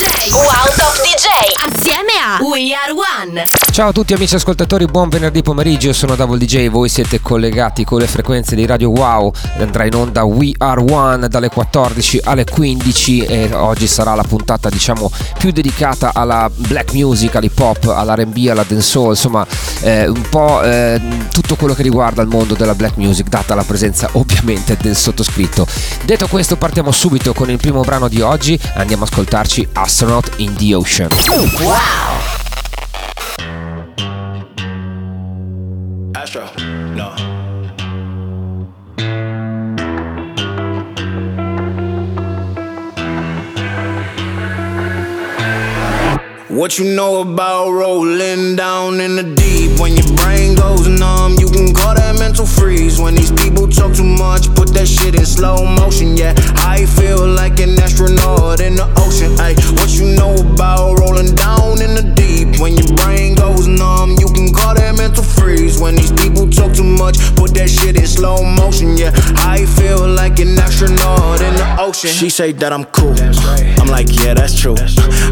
DJ. Wow Top DJ. Assieme a We Are One. Ciao a tutti amici ascoltatori, buon venerdì pomeriggio, sono Double DJ, voi siete collegati con le frequenze di Radio Wow, andrà in onda We Are One dalle 14 alle 15 e oggi sarà la puntata diciamo più dedicata alla black music, all'hip hop, all'R&B, alla dancehall, insomma eh, un po' eh, tutto quello che riguarda il mondo della black music, data la presenza ovviamente del sottoscritto. Detto questo partiamo subito con il primo brano di oggi, andiamo a ascoltarci Astronaut in the Ocean. Wow! Astro, no. What you know about rolling down in the deep? When your brain goes numb, you can call that mental freeze. When these people talk too much, put that shit in slow motion. Yeah, I feel like an astronaut in the ocean. Ay, what you know about rolling down in the deep? When your brain goes numb, you can call that mental freeze. When these people talk too much, put that shit in slow motion. Yeah, I feel like an astronaut in the ocean. She say that I'm cool. I'm like, yeah, that's true.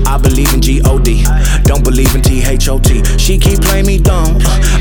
I believe in G O D. Don't believe in T-H-O-T. She keep playing me dumb.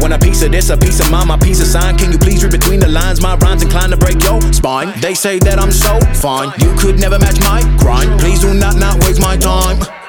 Want a piece of this, a piece of mine, my piece of sign. Can you please read between the lines? My rhymes inclined to break your spine. They say that I'm so fine, you could never match my grind. Please do not not waste my time.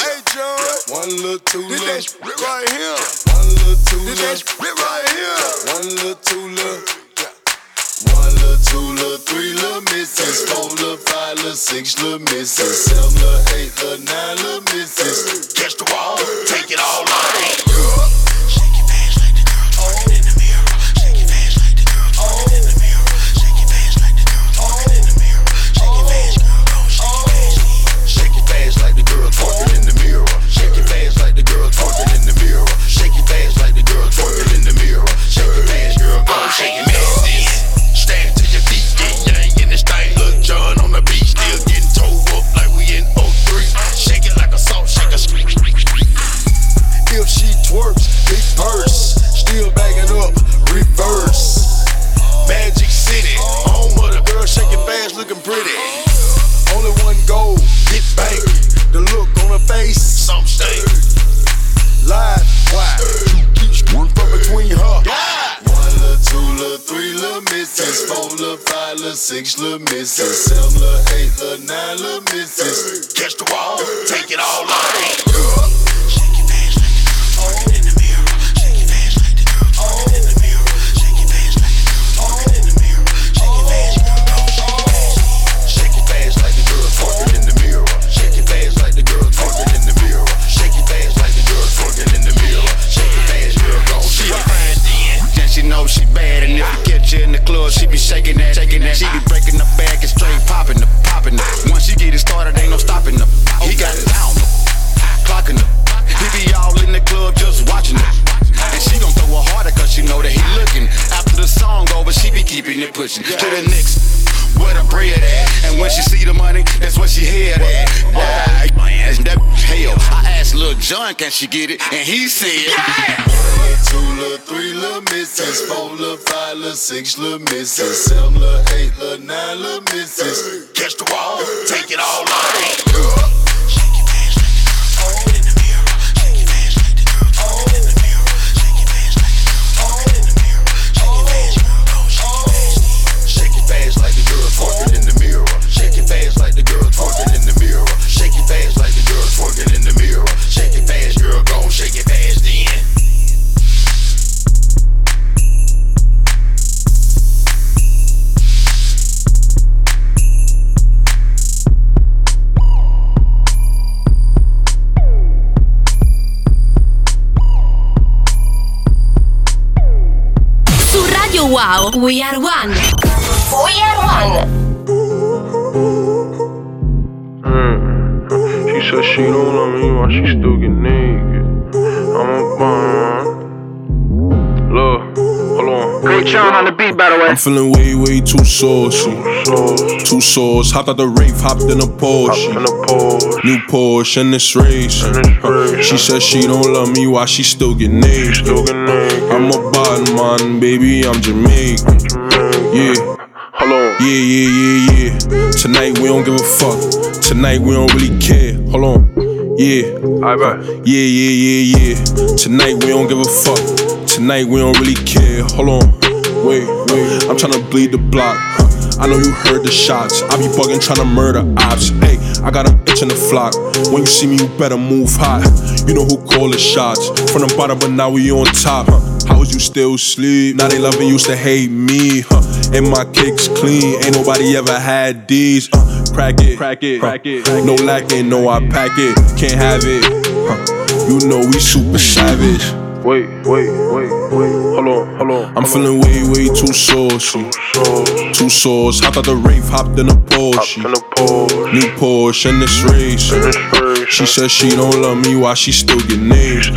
Hey John, one little two this little, right here. One little two this little, right here. One little two little. One little two little three little misses, four little five little six little misses, seven little eight little pushing to the next. Where the bread at? And when she see the money, that's what she head at. Yeah, man, that hell. I asked Lil Jon, can she get it? And he said, yeah. Two little, three little misses, four little, five little, six little misses, seven little, eight little, nine little misses. Catch the ball, take it all out. Wow, we are one. We are one. Mm. She said she don't love me while she still get naked. I'm a bum. Great Sean on the beat, by the way. I'm feeling way, way too saucy. Too sauce. Hopped out the rave, hopped in a Porsche. New Porsche in this race. She says she don't love me while she still get naked. I'm a bad man, baby, I'm Jamaican. Yeah. Hold on. Yeah, yeah, yeah, yeah. Tonight we don't give a fuck. Tonight we don't really care. Hold on. Yeah. I bet. Yeah, yeah, yeah, yeah. Tonight we don't give a fuck. Tonight we don't really care. Hold on. Wait, wait. I'm tryna bleed the block. I know you heard the shots. I be bugging tryna murder ops. Hey, I got them itching the flock. When you see me, you better move hot. You know who call the shots. From the bottom, but now we on top. Huh. How was you still sleep? Now they loving used to hate me. Huh. And my kicks clean. Ain't nobody ever had these. Uh, crack it, crack it, crack it. No lacking, no I pack it. Can't have it. Huh. You know we super savage. Wait, wait, wait, wait. Hold on, hold on. I'm feeling way, way too saucy. Too sauce. Hopped out the rave, hopped in a Porsche. New Porsche in this race. She says she don't love me while she still get naked.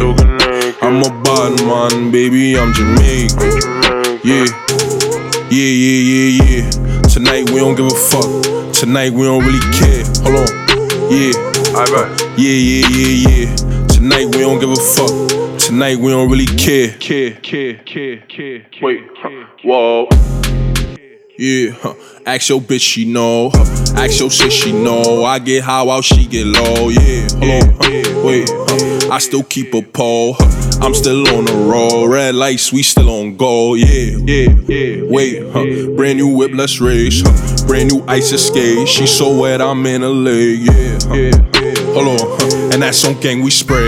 I'm a bad man, baby, I'm Jamaican. Yeah. Yeah, yeah, yeah, yeah. Tonight we don't give a fuck. Tonight we don't really care. Hold on. Yeah. I bet. Yeah, yeah, yeah, yeah. Tonight we don't give a fuck. Tonight we don't really care. Care, care, care, care. Wait. Whoa. Yeah, huh. ask your bitch, she know. Huh. Ask your sis, she know. I get high while she get low. Yeah, hold on, huh. wait. Huh. I still keep a pole. Huh. I'm still on the roll. Red lights, we still on go. Yeah, yeah, yeah. Wait, huh. brand new whip, let's race. Huh. Brand new ice escape. She so wet, I'm in a lake. Yeah, huh. yeah. Hold on, huh. and that's on gang we spray.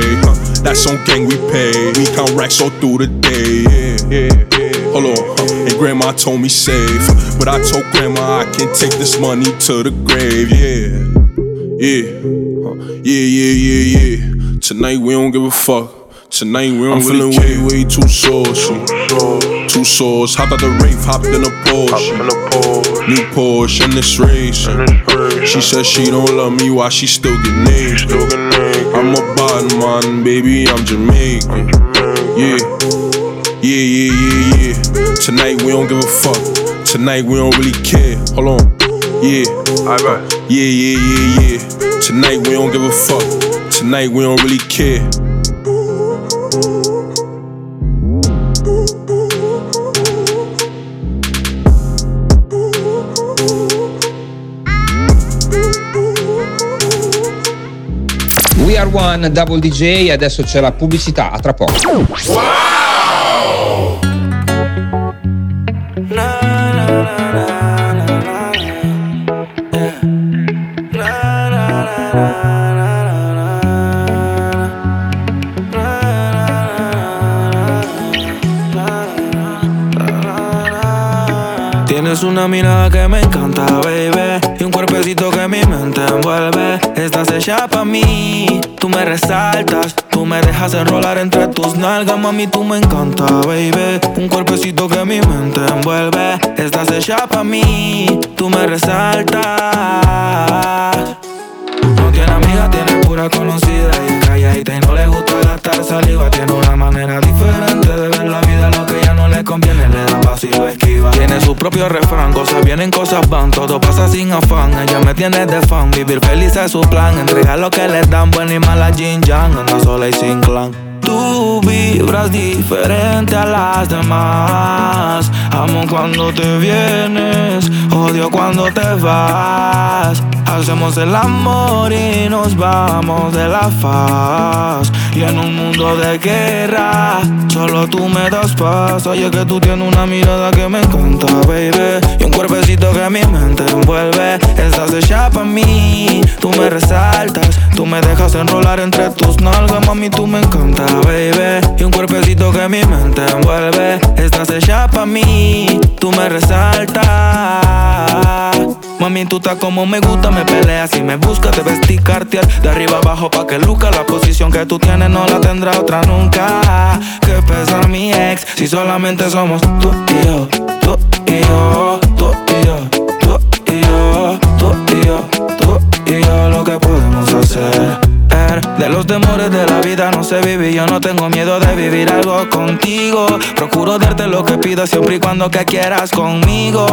That's on gang we pay. We count racks all through the day. Yeah, yeah, yeah. Hold on, huh. and grandma told me save. But I told grandma I can take this money to the grave. Yeah, yeah, yeah, yeah, yeah, yeah. Tonight we don't give a fuck. Tonight we don't I'm feeling way, way too saucy. Too sauce. Hopped out the rave, hopped in a Porsche. New Porsche in this race. She says she don't love me while she still get naked. I'm a bad man, baby, I'm Jamaican. Yeah. Yeah, yeah, yeah, yeah. Tonight we don't give a fuck. Tonight we don't really care. Hold on. Yeah. I bet. Yeah, yeah, yeah, yeah. Tonight we don't give a fuck. Tonight we don't really care. Are One Double DJ, adesso c'è la pubblicità, a tra poco. Tienes una mirada que me encanta, baby. Y un cuerpecito que mi mente envuelve. Estás hecha pa' mí. Tú me resaltas. Tú me dejas enrolar entre tus nalgas, mami. Tú me encanta, baby. Un cuerpecito que mi mente envuelve. Estás hecha pa' mí. Tú me resaltas. No tiene amiga, tiene pura conocida y calladita y no le gusta gastar saliva. Tiene una manera diferente de ver la vida, lo que le conviene le da paso y lo esquiva. Tiene su propio refrán, cosas vienen, cosas van, todo pasa sin afán. Ella me tiene de fan, vivir feliz es su plan. Entregar lo que le dan, buena y mala Jin Yang, anda sola y sin clan. Tú vibras diferente a las demás. Amo cuando te vienes, odio cuando te vas. Hacemos el amor y nos vamos de la faz. Y en un mundo de guerra, solo tú me das paz. Oye, que tú tienes una mirada que me encanta, baby. Y un cuerpecito que mi mente envuelve. Estás hecha pa' mí, tú me resaltas. Tú me dejas enrolar entre tus nalgas, mami, tú me encanta, baby. Y un cuerpecito que mi mente envuelve. Estás hecha pa' mí, tú me resaltas. Mami, tú estás como me gusta, me peleas y me buscas, te vestí cartier de arriba abajo pa' que luca la posición que tú tienes no la tendrá otra nunca. Que pesa mi ex si solamente somos tú y yo, tú y yo, los temores de la vida no se vive yo no tengo miedo de vivir algo contigo. Procuro darte lo que pidas siempre y cuando que quieras conmigo.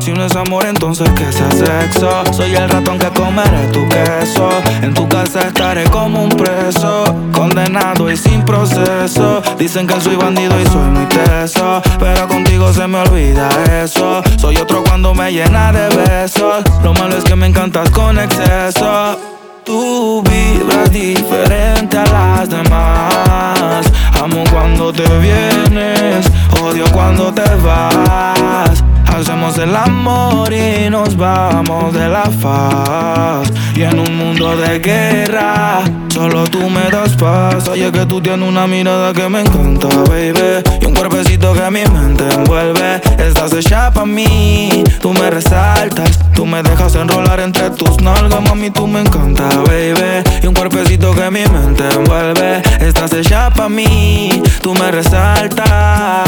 Si no es amor, entonces que sea sexo. Soy el ratón que comeré tu queso. En tu casa estaré como un preso, condenado y sin proceso. Dicen que soy bandido y soy muy teso, pero contigo se me olvida eso. Soy otro cuando me llena de besos. Lo malo es que me encantas con exceso. Tú vibras diferente a las demás. Amo cuando te vienes, odio cuando te vas. Hacemos el amor y nos vamos de la faz. Y en un mundo de guerra, solo tú me das paz. Oye, que tú tienes una mirada que me encanta, baby. Y un cuerpecito que mi mente envuelve. Estás hecha pa' mí, tú me resaltas. Tú me dejas enrolar entre tus nalgas, mami, tú me encanta, baby. Y un cuerpecito che mi mente envuelve. Estás hecha pa' mí, tu me resalta.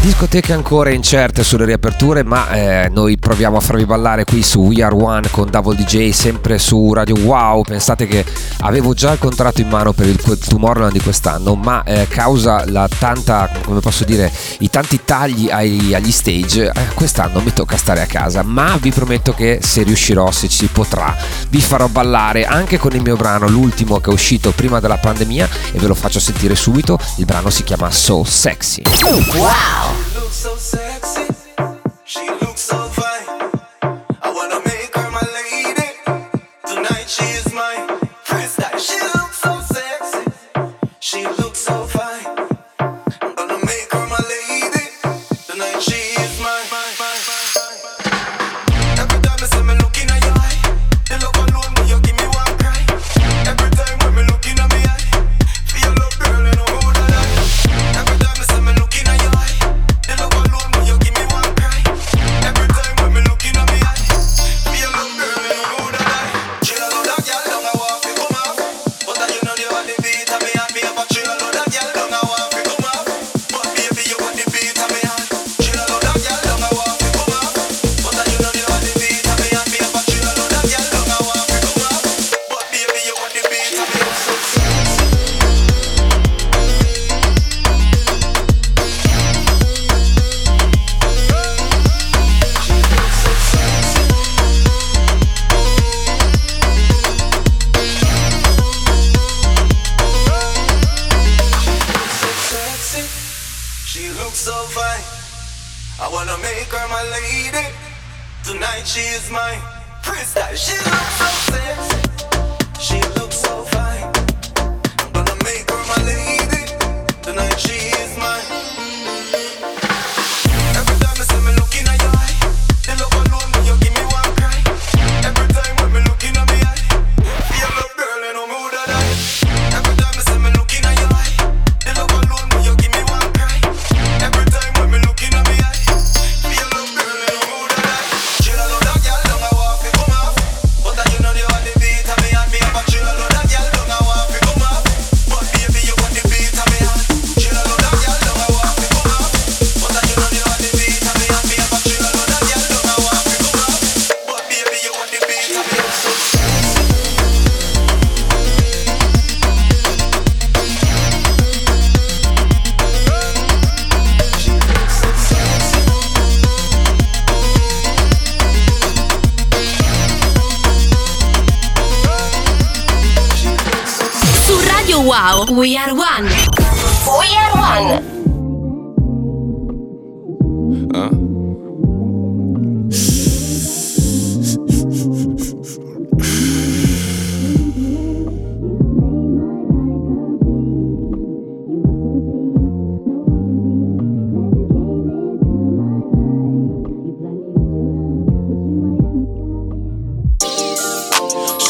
Discoteche ancora incerte sulle riaperture, ma eh, noi proviamo a farvi ballare qui su We Are One con Double DJ, sempre su Radio Wow. Pensate che avevo già il contratto in mano per il Tomorrowland di quest'anno, ma eh, causa la tanta, come posso dire, i tanti tagli ai, agli stage, eh, quest'anno mi tocca stare a casa. Ma vi prometto che se riuscirò, se ci potrà, vi farò ballare anche con il mio brano, l'ultimo che è uscito prima della pandemia, e ve lo faccio sentire subito. Il brano si chiama So Sexy. Wow! So. She looks so fine. I wanna make her my lady. Tonight she is mine. Princess, She looks so sexy. She looks so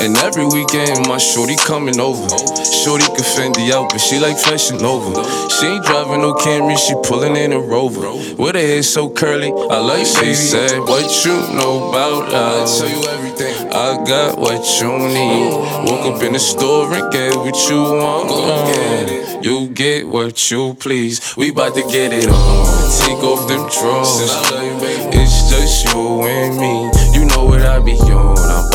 And every weekend, my shorty coming over. Shorty can Fendi out, but she like fashion over. She ain't driving no Camry, she pulling in a Rover. With her hair so curly, I like she said, What you know about us? I tell you everything. I got what you need. Woke up in the store and get what you want. Uh, you get what you please. We bout to get it on. Take off them drawers. It's just you and me. You know what I be on. I'm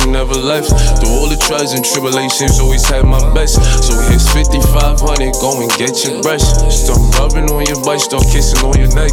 you never left. Through all the trials and tribulations, always had my best. So here's 5500, go and get your brush. Start rubbing on your butt, start kissing on your neck.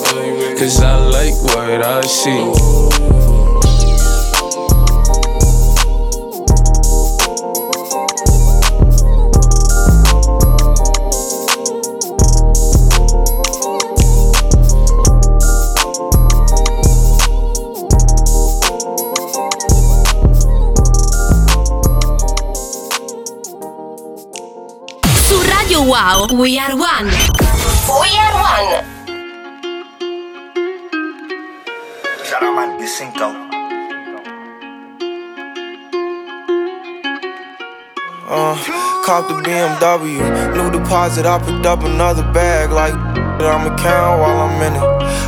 Cause I like what I see. Su Radio Wow, We Are One. We Are One. Cinco. Uh, cop the BMW, new deposit. I picked up another bag like I'ma count while I'm in it.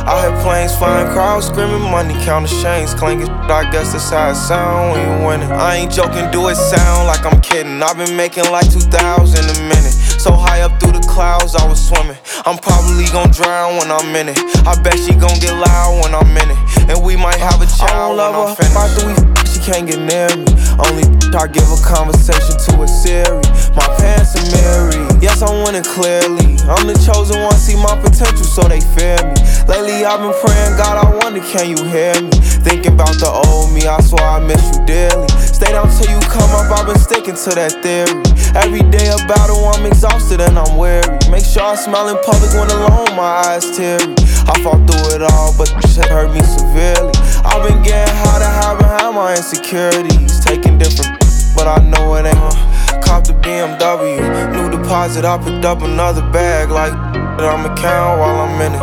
I hear planes flying, crowds screaming, money counting chains clinking. I guess that's how it sound when you winning. I ain't joking, do it sound like I'm kidding. I've been making like 2,000 a minute. So high up through the clouds, I was swimming. I'm probably gon' drown when I'm in it. I bet she gon' get loud when I'm in it. And we might have a child when I'm finished. After we f- she can't get near me. Only I give a conversation to a Siri. My pants are mirrored. Yes, I'm winning clearly. I'm the chosen one, see my potential, so they fear me. Lately, I've been praying, God, I wonder, can you hear me? Thinking about the old me, I swear I miss you dearly. Stay down till you come up, I've been sticking to that theory. Every day a battle, I'm exhausted and I'm weary. Make sure I smile in public when alone, my eyes teary. I fought through it all, but the shit hurt me severely. I've been getting high to hide behind my insecurities. Taking different, but I know it ain't. Cop the BMW, new deposit. I picked up another bag like that I'ma count while I'm in it.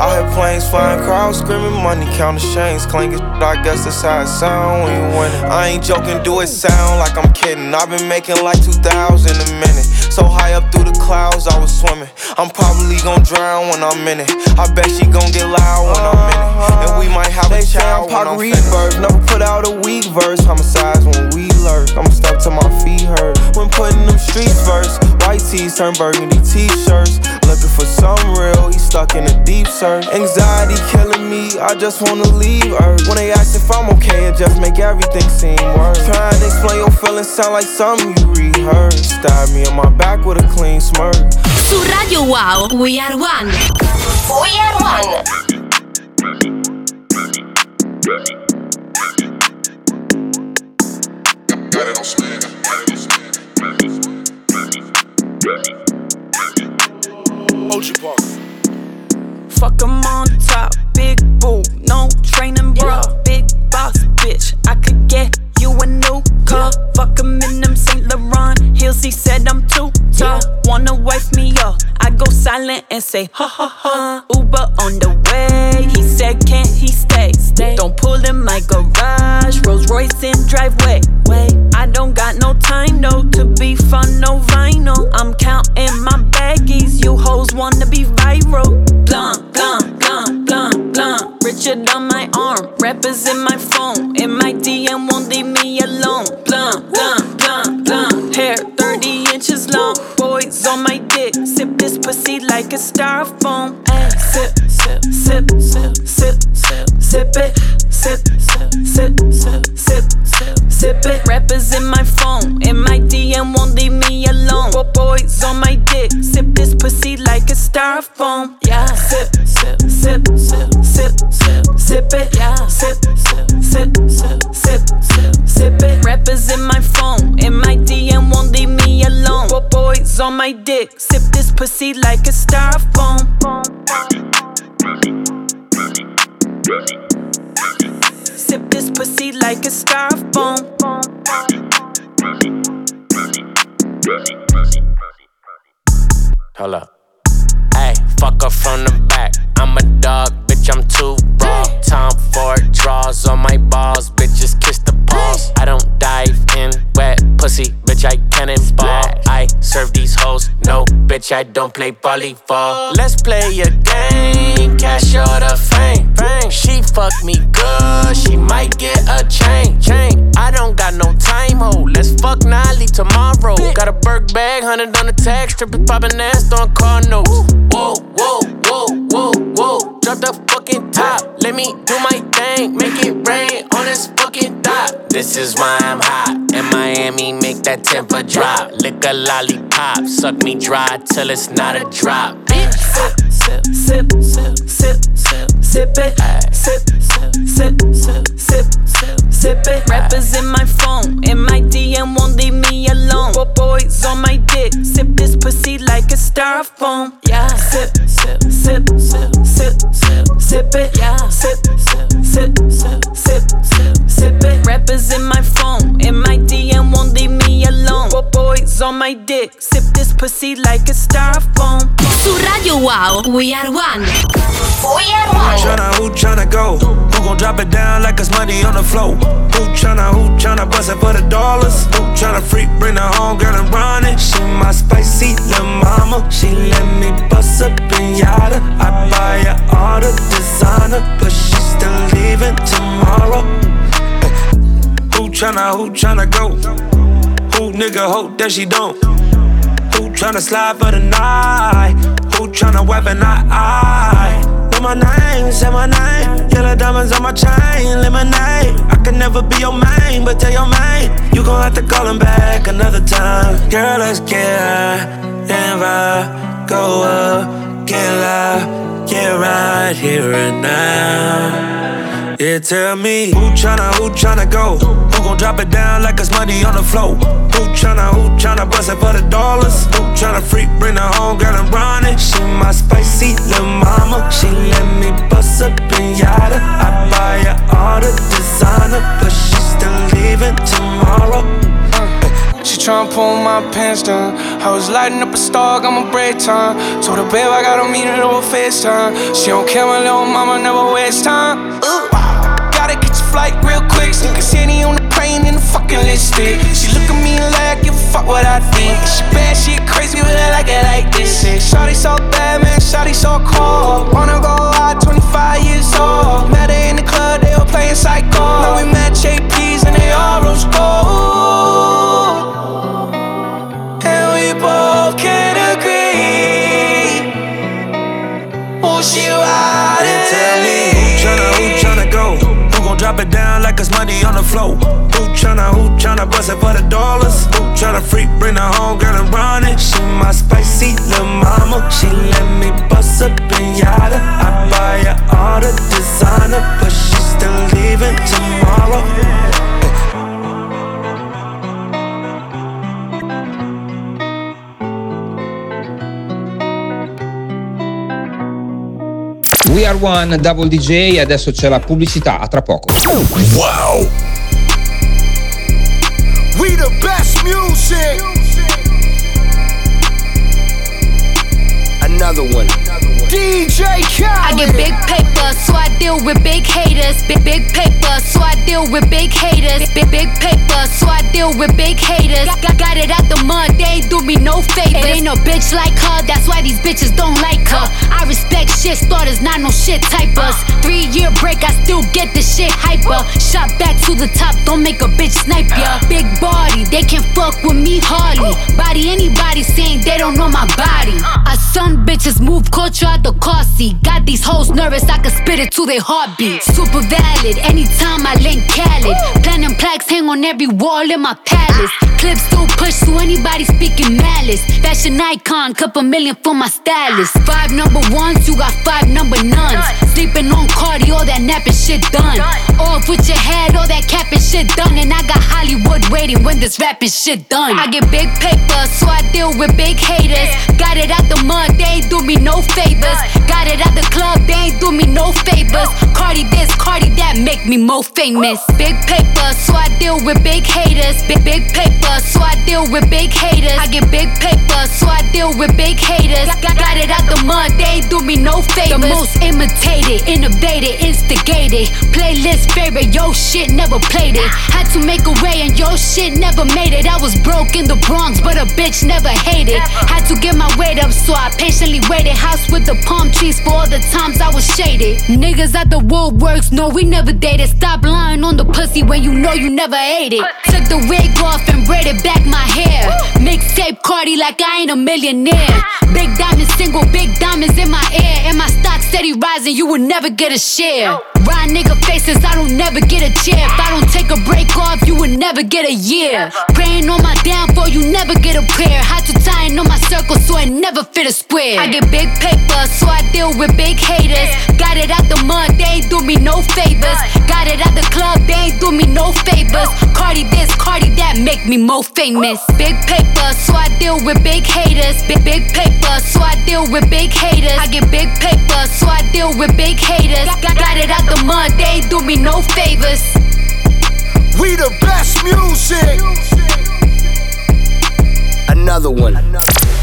I hear planes flying, crowds screaming, money counting chains clinking. I guess that's how it sound when you winning. I ain't joking, do it sound like I'm kidding. I've been making like 2,000 a minute. So high up through the clouds, I was swimming. I'm probably gon' drown when I'm in it. I bet she gon' get loud when I'm in it. And we might have a child when I'm finished. Never put out a weak verse. Homicides when we lurk. I'm stuck till my feet hurt. When putting them streets first. White tees turn burgundy t-shirts. Looking for some real, he stuck in a deep search. Anxiety killing me, I just wanna leave Earth. When they ask if I'm okay, it just make everything seem worse. Trying to explain your feelings sound like something you rehearsed. Stab me in my back with a clean smirk. Su Radio Wow, We Are One. We Are One. Ocean Park. Fuck 'em on top, big boo, no training, bra, big boss, bitch. I could get you a new car. Fuck him in them Saint Laurent heels. He said I'm too tall. Wanna wipe me up? I go silent and say ha ha ha. Uber on the way. He said can't he stay? stay. Don't pull in my garage. Rolls Royce in driveway. Wait, I don't got no time no to be fun no vinyl. I'm counting my baggies. You hoes wanna be viral. Blum blum blum blum. Uh, Richard on my arm, rappers in my phone, in my DM won't leave me alone. Blum, blum, blum, blum. Hair 30 inches long, boys on my dick, sip this pussy like a styrofoam. Ay, sip, sip, sip, sip, sip, sip, sip it, sip, sip, sip, sip, sip, sip, sip it. Rappers in my phone, in my DM won't leave me alone. Four boys on my dick. Sip this pussy like a styrofoam. Yeah, sip, sip, sip, sip, sip, sip, sip it. Yeah, sip, sip, sip, sip, sip, sip, sip it. Rappers in my phone, in my DM won't leave me alone. Four boys on my dick. Sip this pussy like a styrofoam. Sip this pussy like a styrofoam. Hold up. Hey, fuck her from the back. I'm a dog, bitch, I'm too raw. Time for draws on my balls. Bitches kiss the paws. I don't dive in wet pussy, bitch, I cannonball. I serve these hoes, no, bitch, I don't play volleyball. Uh. Let's play a game, cash or the fame. She fuck me good, she might get a chain. chain. I don't got no time, ho. Let's fuck now, leave tomorrow. Got a Burke bag, hundred on the tax, strippers popping ass, throwing car notes. Whoa, whoa, whoa, whoa, whoa. Drop the fucking top, let me do my thing, make it rain on this fucking dot. This is why I'm hot. In Miami, make that temper drop. Lick a lollipop, suck me dry till it's not a drop. Bitch, sip, sip, sip, sip, sip, sip sip it. Sip, sip, sip, sip, sip, sip, sip it. Rappers in my phone, in my DM won't leave me alone. Four boys on my dick, sip this pussy like a styrofoam. Yeah, sip, sip, sip, sip, sip, sip, sip it. Yeah, sip, sip, sip, sip, sip, sip, sip it. Rappers in my phone, in my DM won't leave me alone. Four boys on my dick, sip this pussy like a styrofoam. Su Radio Wow, We Are One. We Are One. Tryna, who tryna go? Who gon' drop it down like it's money on the floor? Who tryna, who tryna bust it for the dollars? Who tryna freak, bring her home, girl, and run it? She my spicy little mama. She let me bust up pinata. I buy her all the designer, but she still leaving tomorrow. Tryna, who tryna go? Who nigga hope that she don't? Who tryna slide for the night? Who tryna weapon I? I? Say my name, say my name. Yellow diamonds on my chain, lemonade. I can never be your main, but tell your main. You gon' have to call him back another time. Girl, let's get high ride. Go up, get loud, get right here and now. Yeah, tell me who tryna, who tryna go? Who gon' drop it down like it's money on the floor? Who tryna, who tryna bust it for the dollars? Who tryna freak, bring her home, girl, and run it? She my spicy little mama. She let me bust up pinata. I buy her all the designer, but she still leaving tomorrow. Uh, she tryna pull my pants down. I was lighting up a star, got my break time. Told her, babe, I gotta a meeting over FaceTime. She don't care, my little mama never waste time. Ooh. Flight real quick. A city on the plane in the fucking lipstick. She look at me like, give a fuck what I think. She bad, she crazy, but I like it like this. Shawty so bad, man, shawty so cold. Wanna go out, 25 years old. Met her in the club, they were playing psycho. Now we met JPs and they all rose gold. And we both can agree. Oh, she ride drop it down like it's money on the floor? Who tryna, who tryna bust it for the dollars? Who tryna freak, bring her home, girl, and run it? She my spicy little mama. She let me bust up pinata. I buy her all the designer, but she still leaving tomorrow. We are one double DJ, adesso c'è la pubblicità, a tra poco. Wow. We the best music. Another one. DJ Khaled. I get big paper so I deal with big haters. Big big paper, so I deal with big haters. Big big paper, so I deal with big haters. Got, got it out the mud, they ain't do me no favors. It ain't no bitch like her, that's why these bitches don't like her. I respect shit starters, not no shit typers. Three year break, I still get the shit hyper. Shot back to the top, don't make a bitch snipe ya. Big body, they can fuck with me hardly. Body anybody saying they don't know my body. I son bitches move culture out the car seat. Got these hoes nervous, I can spit it to their heartbeat. Super valid, anytime I link Khaled. Platinum plaques hang on every wall in my palace. Clips still push to anybody speaking malice. Icon, couple million for my stylist. Five number ones, you got five number nuns. Sleeping on Cardi, all that napping shit done. Off with your head, all that capping shit done. And I got Hollywood waiting when this rapping shit done. I get big paper, so I deal with big haters. Got it out the mud, they ain't do me no favors. Got it out the club, they ain't do me no favors. Cardi this, Cardi that, make me more famous. Big paper, so I deal with big haters. Big big paper, so I deal with big haters. I get big paper, so I deal with big haters. Got, got it out the mud, they ain't do me no favors. The most imitated, innovated, instigated. Playlist favorite, yo shit never played it. Had to make a way and yo shit never made it. I was broke in the Bronx, but a bitch never hated. Had to get my weight up, so I patiently waited. House with the palm trees for all the times I was shaded. Niggas at the woodworks, no, we never dated. Stop lying on the pussy when you know you never ate it. Took the wig off and braided back my hair. Mixtape Cardi like I ain't a millionaire. Big diamonds, single big diamonds in my ear. And my stock steady rising, you will never get a share. Ride nigga faces, I don't never get a chair. If I don't take a break off, you would never get a year. Praying on my downfall, you never get a prayer. Had to tie in on my circle, so I never fit a square. I get big paper, so I deal with big haters. Got it out the mud, they ain't do me no favors. Got it out the club, they ain't do me no favors. Cardi this, Cardi that, make me more famous. Big paper, so I deal with big haters. Big big paper, so I deal with big haters. I get big paper, so I deal with big haters. Got, got it out the mud, they ain't do me no favors. We the best music. Another one.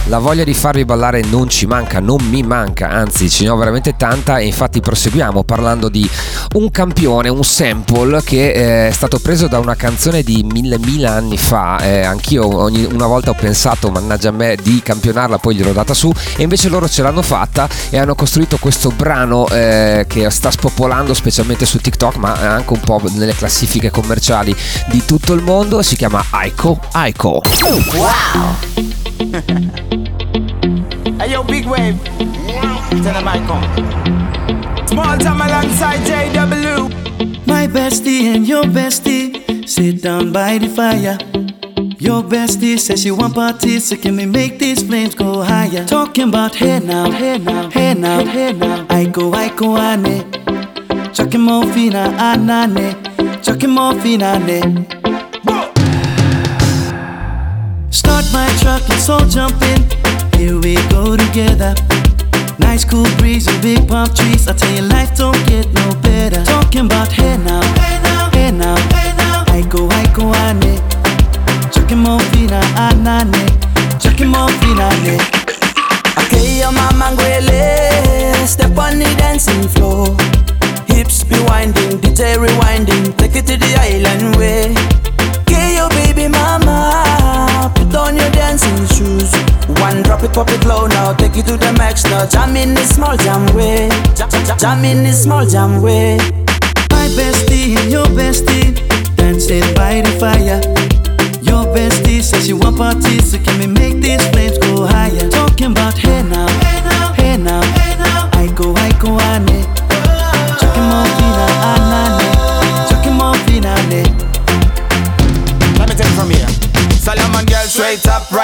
La voglia di farvi ballare non ci manca, non mi manca, anzi ce ne ho veramente tanta e infatti proseguiamo parlando di un campione, un sample che eh, è stato preso da una canzone di mille mille anni fa. Eh, anch'io ogni, una volta ho pensato, mannaggia a me, di campionarla, poi gliel'ho data su e invece loro ce l'hanno fatta e hanno costruito questo brano eh, che sta spopolando specialmente su TikTok ma anche un po' nelle classifiche commerciali di tutto il mondo. Si chiama Aiko Aiko. Wow! hey yo, big wave. Tell them I come. Small time alongside JW. My bestie and your bestie sit down by the fire. Your bestie says she want parties, so can we make these flames go higher? Talking about hey now, hey now, hey now, hey now. I go, I go, ane. Chucking more fina, anane. Chucking more fina, ne. Ah, Start my truck, let's all jump in. Here we go together. Nice cool breeze and big palm trees. I tell you, life don't get no better. Talking about hey now, hey now, hey now, hey now. I go, I go, ane. Chucking more fina, anane. Chucking more fina, Drop it, low now Take it to the max now Jam in the small jam way Jam, jam, jam in the small jam way My bestie and your bestie dancing by the fire. Your bestie says she want parties, so can we make these flames go higher? Talking about hey now, hey now, hey now. I go, I go, ane.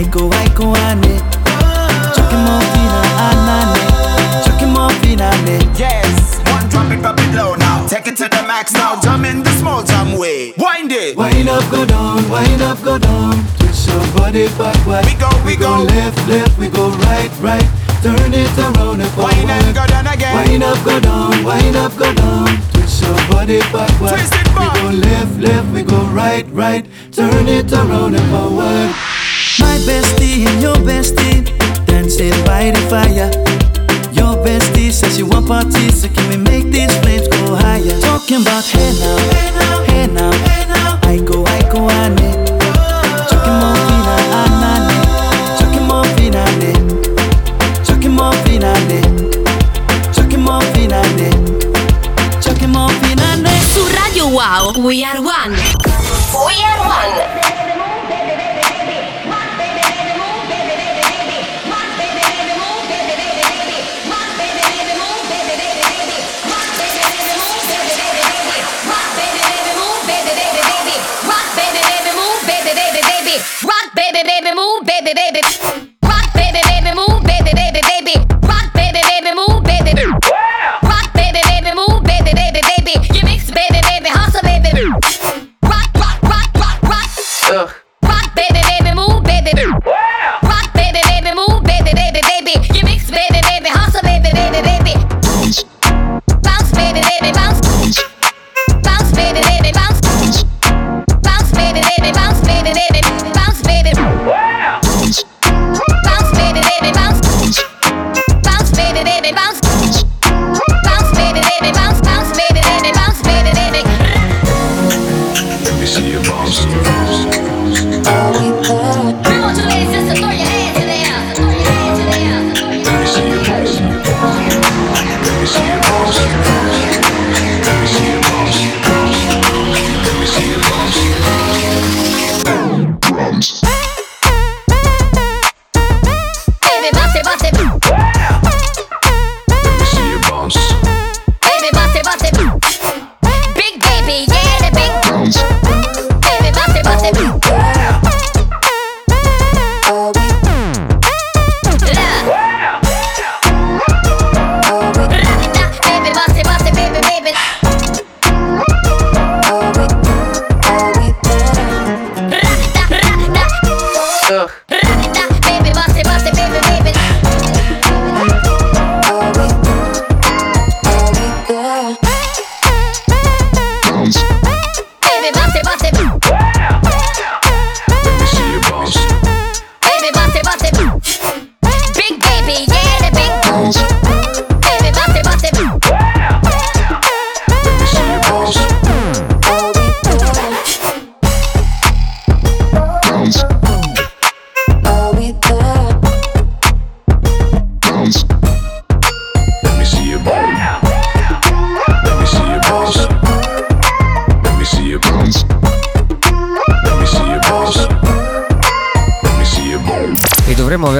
hey now. I go, I go, ane. Chucking more fina, anane. Chucking more fina, ne. Yes, one drop it, drop it low now Take it to relax now, jump in the small time way. Wind it. Wind up, go down, wind up, go down. Twist your body backward. We go, we, we go. left, left, we go right, right. Turn it around and forward. Wind up, go down again. Wind up, go down, wind up, go down. Twist your body backward. Twist it back. We go left, left, we go right, right. Turn it around and forward. My bestie and your bestie dancing by the fire. Your bestie says she want parties, so can we make these flames go higher? Talking about hey now, hey now, hey now. I go, I go, fina, anane. Chucking more. Chucking more. Chucking more. Chucking more. Su Radio Wow, We Are One.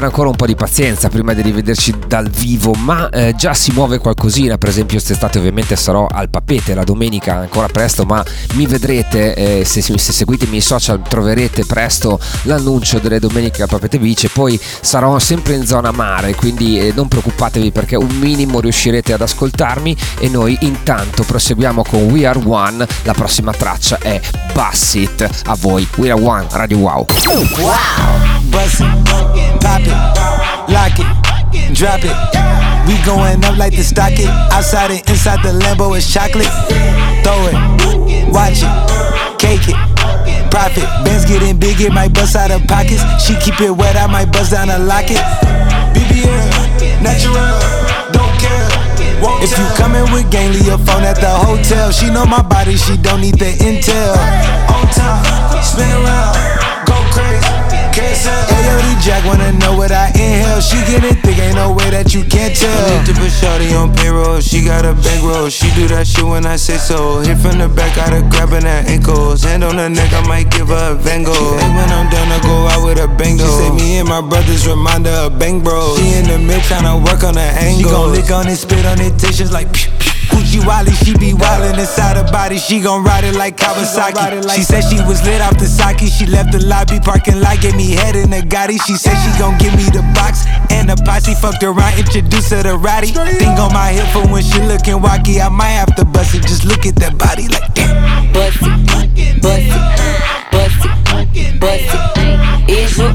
Avere ancora un po' di pazienza prima di rivederci dal vivo, ma eh, già si muove qualcosina. Per esempio, quest'estate ovviamente sarò al Papete la domenica, ancora presto, ma mi vedrete, eh, se, se seguite i miei social troverete presto l'annuncio delle domeniche al Papete Beach. Poi sarò sempre in zona mare, quindi eh, non preoccupatevi perché un minimo riuscirete ad ascoltarmi. E noi intanto proseguiamo con We Are One, la prossima traccia è Bassit, a voi We Are One, Radio Wow. Bust it, lock it, drop it. We going up like the stock it. Outside and inside the Lambo is chocolate. Throw it, watch it, cake it. Profit, Benz getting big, it might bust out of pockets. She keep it wet, I might bust down a locket. BBL, natural, don't care. If you coming with gang, leave your phone at the hotel. She know my body, she don't need the intel. On time, spin around, crazy. Ayo, Jack wanna know what I inhale. She get it thick, ain't no way that you can't tell. I need to put Shorty on payroll. She got a bankroll. She do that shit when I say so. Hit from the back, got her grabbing her ankles. Hand on her neck, I might give her a Van Gogh. Hey, when I'm done, I go out with a bang though. She say me and my brothers remind her of bang bros. She in the mid tryna work on her angle. She gon' lick on it, spit on it, dishes like. Pew, pew. Gucci Wally, she be wildin' inside her body. She gon' ride it like Kawasaki. She said she was lit off the sake. She left the lobby parking lot, gave me head in the Gotti. She said she gon' give me the box and the posse. Fucked around, introduced her to Roddy. Thing on my hip for when she lookin' wacky. I might have to bust it. Just look at that body like damn. Bust it, bust it, bust it, bust it. Is you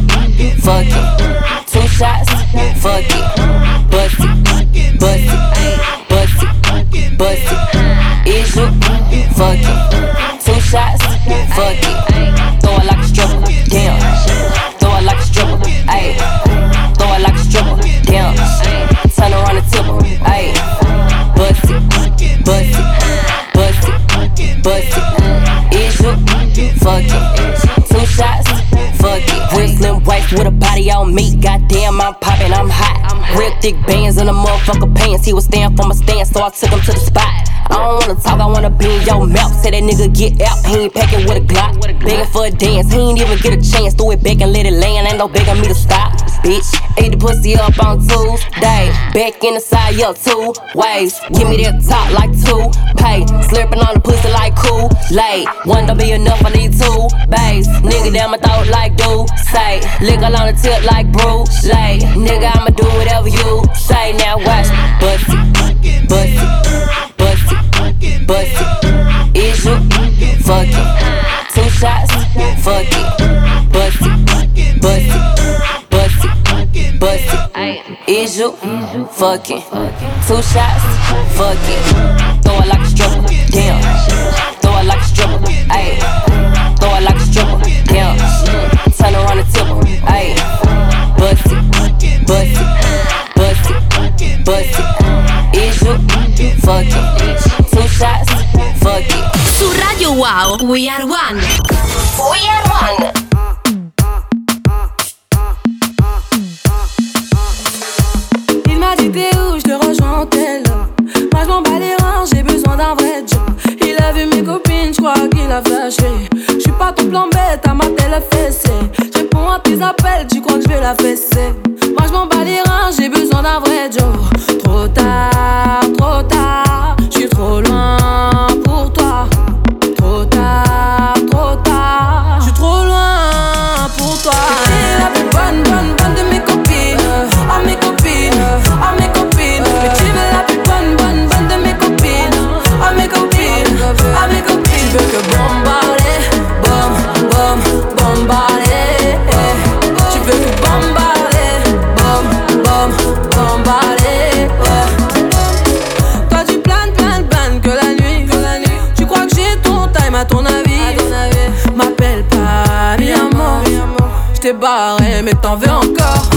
fuck it? Two shots, fuck it. Bust it, bust it, bust it, fuck it? Two shots, fuck it. Throw it like a stripper, damn. Throw it like a stripper, ayy. Throw it like a stripper, damn. Turn around and tip her, ayy. Bust it, bust it, bust it, bust it. Is you fuck it? Two shots, fuck it. Slim waist with a body on me. Goddamn, I'm popping, I'm hot. Real thick bands in the motherfucker pants. He was stand for my stand, so I took him to the spot. I don't wanna talk, I wanna be in your mouth. Say that nigga get out, he ain't packing with a Glock. Begging for a dance, he ain't even get a chance. Throw it back and let it land, ain't no begging me to stop. Bitch, ate the pussy up on Tuesday. Back in the side, yeah, two ways. Give me that top like two pay. Slurping on the pussy like cool late. One don't be enough, I need two bays. Nigga down my throat like do say. Lick on the tip like Bruce Lay. Nigga, I'ma do whatever you say. Now watch me, bust it, bust it, bust it, bust it. Is you fuck it? Two shots, fuck it, bust it, bust it, bust it, bust it. Is you fuck it? Two shots, fuck it. Throw it like a stripper, damn. Throw it like a stripper, ayy. Throw it like a stripper, damn. Turn around and tip her, ayy. Bust it, bust it, fuck it? Two shots, fuck it. Su Radio Wow, We Are One. We are one. Il m'a dit t'es où, je te rejoins en tel Moi je m'en bats les reins, j'ai besoin d'un vrai job Il a vu mes copines, je crois qu'il a flashé pas ton plan bête, à ma télé fessée. Je réponds à tes appels, tu crois que je vais la fesser. Moi je m'en bats les reins, j'ai besoin d'un vrai job Trop tard, trop tard, je suis trop loin pour toi. Trop tard, trop tard, je suis trop loin pour toi. La bonne, bonne, bonne time à ton avis M'appelle pas mi amor Je t'ai barré mais t'en veux encore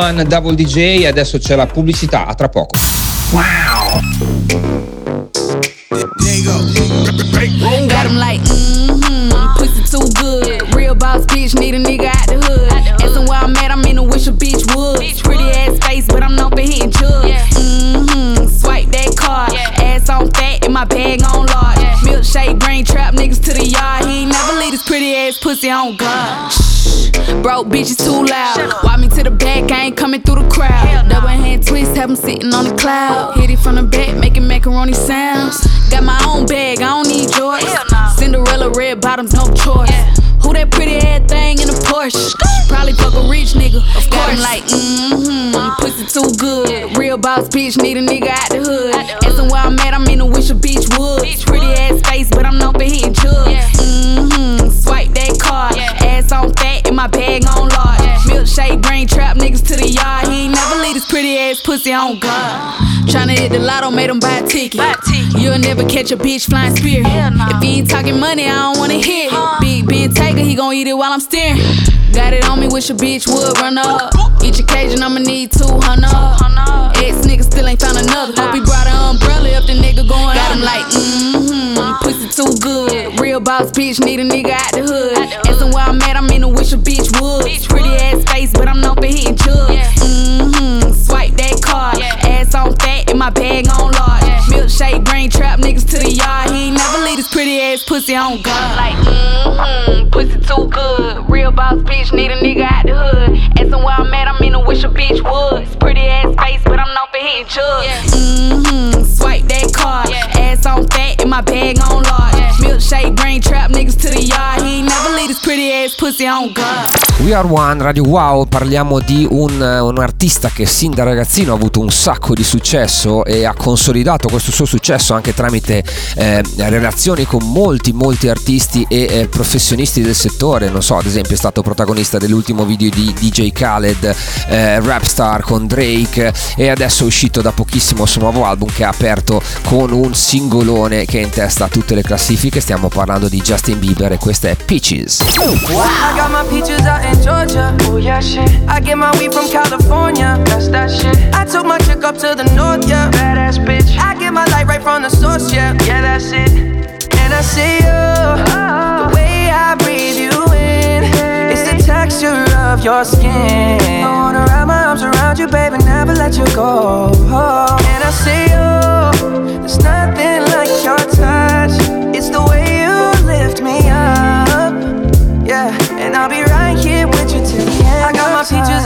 Double DJ e adesso c'è la pubblicità, a tra poco. Wow! Mm-hmm, boss bitch, need a nigga out the hood. Asking where I'm at, I'm in a wish a bitch would. Pretty ass face, but I'm not hitting. Yeah. Mm-hmm, swipe that card. Yeah. Ass on fat and my bag on large. Yeah. Milkshake, brain trap niggas to the yard. He ain't never leave this pretty ass pussy on guard. Broke bitches too loud. Why me to the back, I ain't coming through the crowd. Double hand twist, have him sitting on the cloud. Hit it from the back, making macaroni sounds. Got my own bag, I don't need yours. Cinderella red bottoms, no choice. Who that pretty ass thing in a Porsche? She probably fuck a rich nigga. Of course. I'm like, mm-hmm, you pussy too good. Real boss bitch, need a nigga out the hood. Asking where I'm at, I'm in a wish a beach wood. Pretty ass face, but I'm known for hitting drugs. Mm-hmm, swipe that card. Ass on fat and my bag on large. Milkshake, brain niggas to the yard. He ain't never leave his pretty ass pussy on God. Tryna hit the lotto, made him buy a ticket. You'll never catch a bitch flying spear. If he ain't talking money, I don't wanna hear it. Big Ben Tiger, he gon' eat it while I'm steering. Got it on me, wish a bitch would run up. Each occasion, I'ma need 200. Ex nigga still ain't found another. Hope he brought an umbrella if the nigga going. Up. Got him like, mm-hmm, pussy too good. Real boss bitch, need a nigga out the hood. Asking where I'm at, I'm in a wish a bitch would. Pretty ass face, but I'm known for hitting drugs. Mm-hmm, swipe that card. Ass on fat and my bag on large. Milkshake, brain trap niggas to the yard. He ain't never leave his pretty ass pussy on God. Like, mm-hmm, pussy too good. Real boss bitch, need a nigga out the hood. Asking where I'm at, I'm in a wish a bitch would. Pretty ass face, but I'm known for hitting drugs. Mm-hmm, swipe that card. Ass on fat and my bag on large. Milkshake, brain trap niggas to the yard. He never leave his pretty ass pussy on God. We Are One, Radio Wow, parliamo di un, un artista che sin da ragazzino ha avuto un sacco di successo e ha consolidato questo suo successo anche tramite eh, relazioni con molti molti artisti e eh, professionisti del settore, non so, ad esempio è stato protagonista dell'ultimo video di DJ Khaled, eh, Rapstar con Drake e adesso è uscito da pochissimo il suo nuovo album che ha aperto con un singolone che è in testa a tutte le classifiche, stiamo parlando di Justin Bieber e questa è Peaches. I got my peaches out in Georgia. Oh yeah, shit. I get my weed from California. That's that shit. I took my chick up to the north, yeah. Badass bitch. I get my light right from the source, yeah. Yeah, that's it. And I see you. The way I breathe you in. It's the texture of your skin. I wanna wrap my arms around you, baby, never let you go. And I see you. There's nothing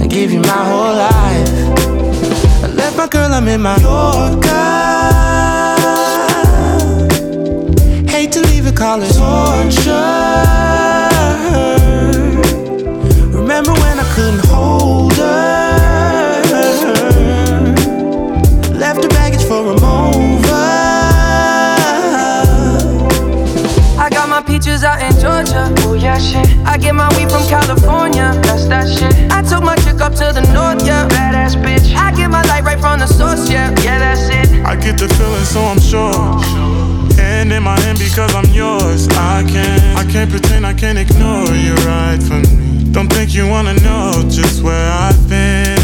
and give you my whole life. I left my girl, I'm in Mallorca. Hate to leave it, call it torture. Remember when I couldn't hold her? Yeah, shit. I get my weed from California. That's that shit. I took my chick up to the north, yeah. Badass bitch. I get my light right from the source, yeah. Yeah, that's it. I get the feeling, so I'm sure. Hand in my hand because I'm yours. I can't, I can't pretend, I can't ignore you right from me. Don't think you wanna know just where I've been.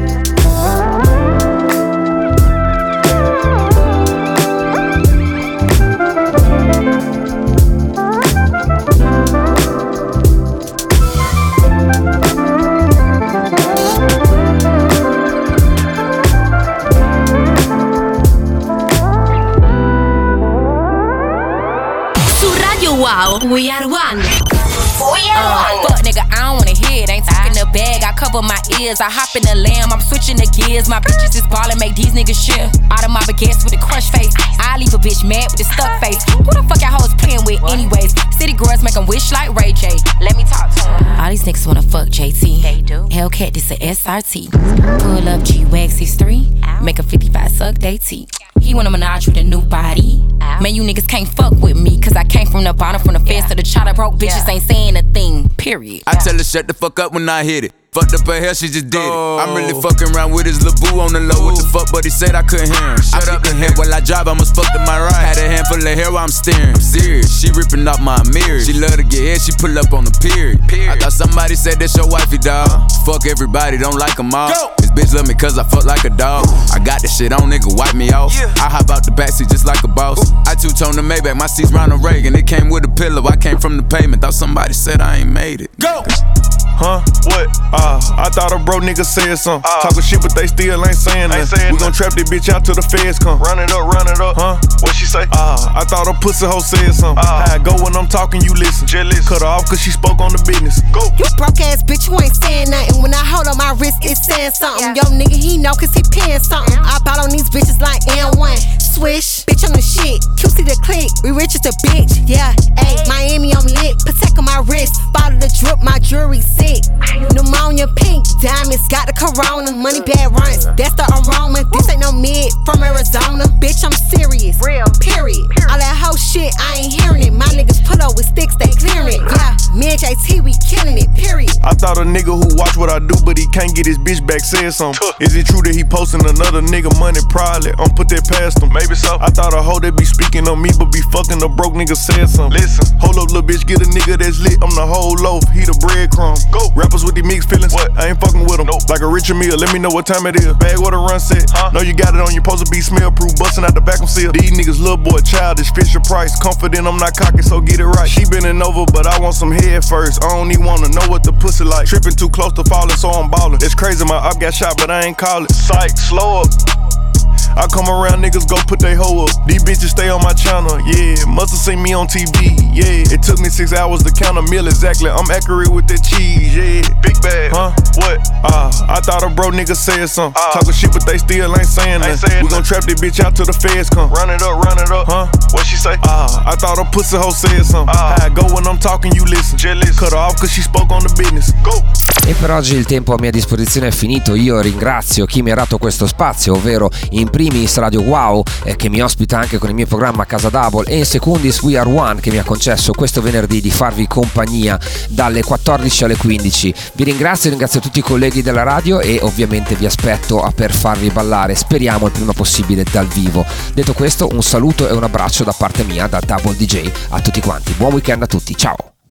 Wow, we are one. We are uh, Fuck nigga, I don't wanna hear it. Ain't talking the bag, I cover my ears. I hop in the lamb, I'm switching the gears. My bitches is ballin', make these niggas shit. Out of my baguettes with a crush face. I leave a bitch mad with a stuck face. Who the fuck y'all hoes playing with, anyways? City girls make them wish like Ray J. Let me talk to him. All these niggas wanna Hellcat, this a SRT. Pull up G Wax 3 Make a 55 suck they teeth. He want a menage with a new body. Man, you niggas can't fuck with me, cause I came from the bottom, from the fence to the chopper. Broke bitches ain't saying a thing, period. I tell her shut the fuck up when I hit it. Fucked up her hair, she just did it. I'm really fucking around with his LeBoo on the low. What the fuck, but he said I couldn't hear him. Shut I up the head while I drive, I must fuck to my right. Had a handful of hair while I'm steering. I'm serious, she ripping off my mirror. She love to get hit, she pull up on the period. I thought somebody said that's your wifey, dog. Uh-huh. Fuck everybody, don't like them all. Go. This bitch love me cause I fuck like a dog. I got this shit on, nigga, wipe me off. Yeah. I hop out the backseat just like a boss. Ooh. I two tone the Maybach, my seat's Ronald Reagan. It came with a pillow, I came from the pavement. Thought somebody said I ain't made it. Go! Huh? What? Ah, uh, I thought a bro nigga said something. Uh, Talking shit, but they still ain't saying nothing. We gon' trap this bitch out till the feds come. Run it up, run it up. Huh? What she say? Ah, uh, I thought a pussy hoe said something. Uh, I go when I'm talking, you listen. Jealous. Cut her off cause she spoke on the business. Go. You broke ass bitch, you ain't saying nothing. When I hold on my wrist, it's saying something. Yeah. Yo, nigga, he know cause he paying something. I bought on these bitches like N1. Swish, bitch on the shit. QC the click, we rich as a bitch. Yeah, ayy, Miami, I'm lit. Protect on my wrist. Bottle the drip, my jewelry sick. Pneumonia pink, diamonds, got the corona. Money bad runs, that's the aroma. This ain't no mid from Arizona. Bitch, I'm serious. Real. Period. All that whole shit, I ain't hearing it. My niggas pull up with sticks, they clearing it. Yeah, me and JT, we killing it. Period. I thought a nigga who watch what I do, but he can't get his bitch back said something. Is it true that he posting another nigga money? Probably. I'm put that past him. Maybe so. I thought a hoe that be speaking on me, but be fucking a broke nigga said something. Listen. Hold up, little bitch, get a nigga that's lit. I'm the whole loaf. He the breadcrumb. Go. Rappers with the mixed feelings. What? I ain't fucking with them. Nope. Like a richer meal. Let me know what time it is. Bag what a run set. Huh? Know you got it on. your supposed to be smell proof. Busting out the vacuum seal. These niggas little boy childish. Fisher Price. Confident I'm not cocky, so get it right. She bending over, but I want some head first. I don't even wanna know what the pussy like. Tripping too close to falling, so I'm ballin'. It's crazy, my up got shot, but I ain't call it. Psych, slow up. I come around, niggas go put they hoe up. These bitches stay on my channel, yeah. Musta seen me on TV, yeah. It took me six hours to count a meal exactly. I'm accurate with that cheese, yeah. Big bag, huh? What? Ah, uh, I thought a bro nigga said something. Uh, Talking shit, but they still ain't saying nothing. We gon' trap this bitch out till the feds come. Run it up, run it up. Huh? What she say? Ah, uh, I thought a pussy hoe said something. Uh, How I go when I'm talking, you listen. Jealous. Cut her off cause she spoke on the business. Go. E per oggi il tempo a mia disposizione è finito. Io ringrazio chi mi ha dato questo spazio, ovvero in primis Radio Wow, eh, che mi ospita anche con il mio programma Casa Double, e in secondis We Are One, che mi ha concesso questo venerdì di farvi compagnia dalle 14 alle 15. Vi ringrazio, ringrazio tutti i colleghi della radio e ovviamente vi aspetto a per farvi ballare, speriamo il prima possibile dal vivo. Detto questo, un saluto e un abbraccio da parte mia, da Double DJ, a tutti quanti. Buon weekend a tutti, ciao!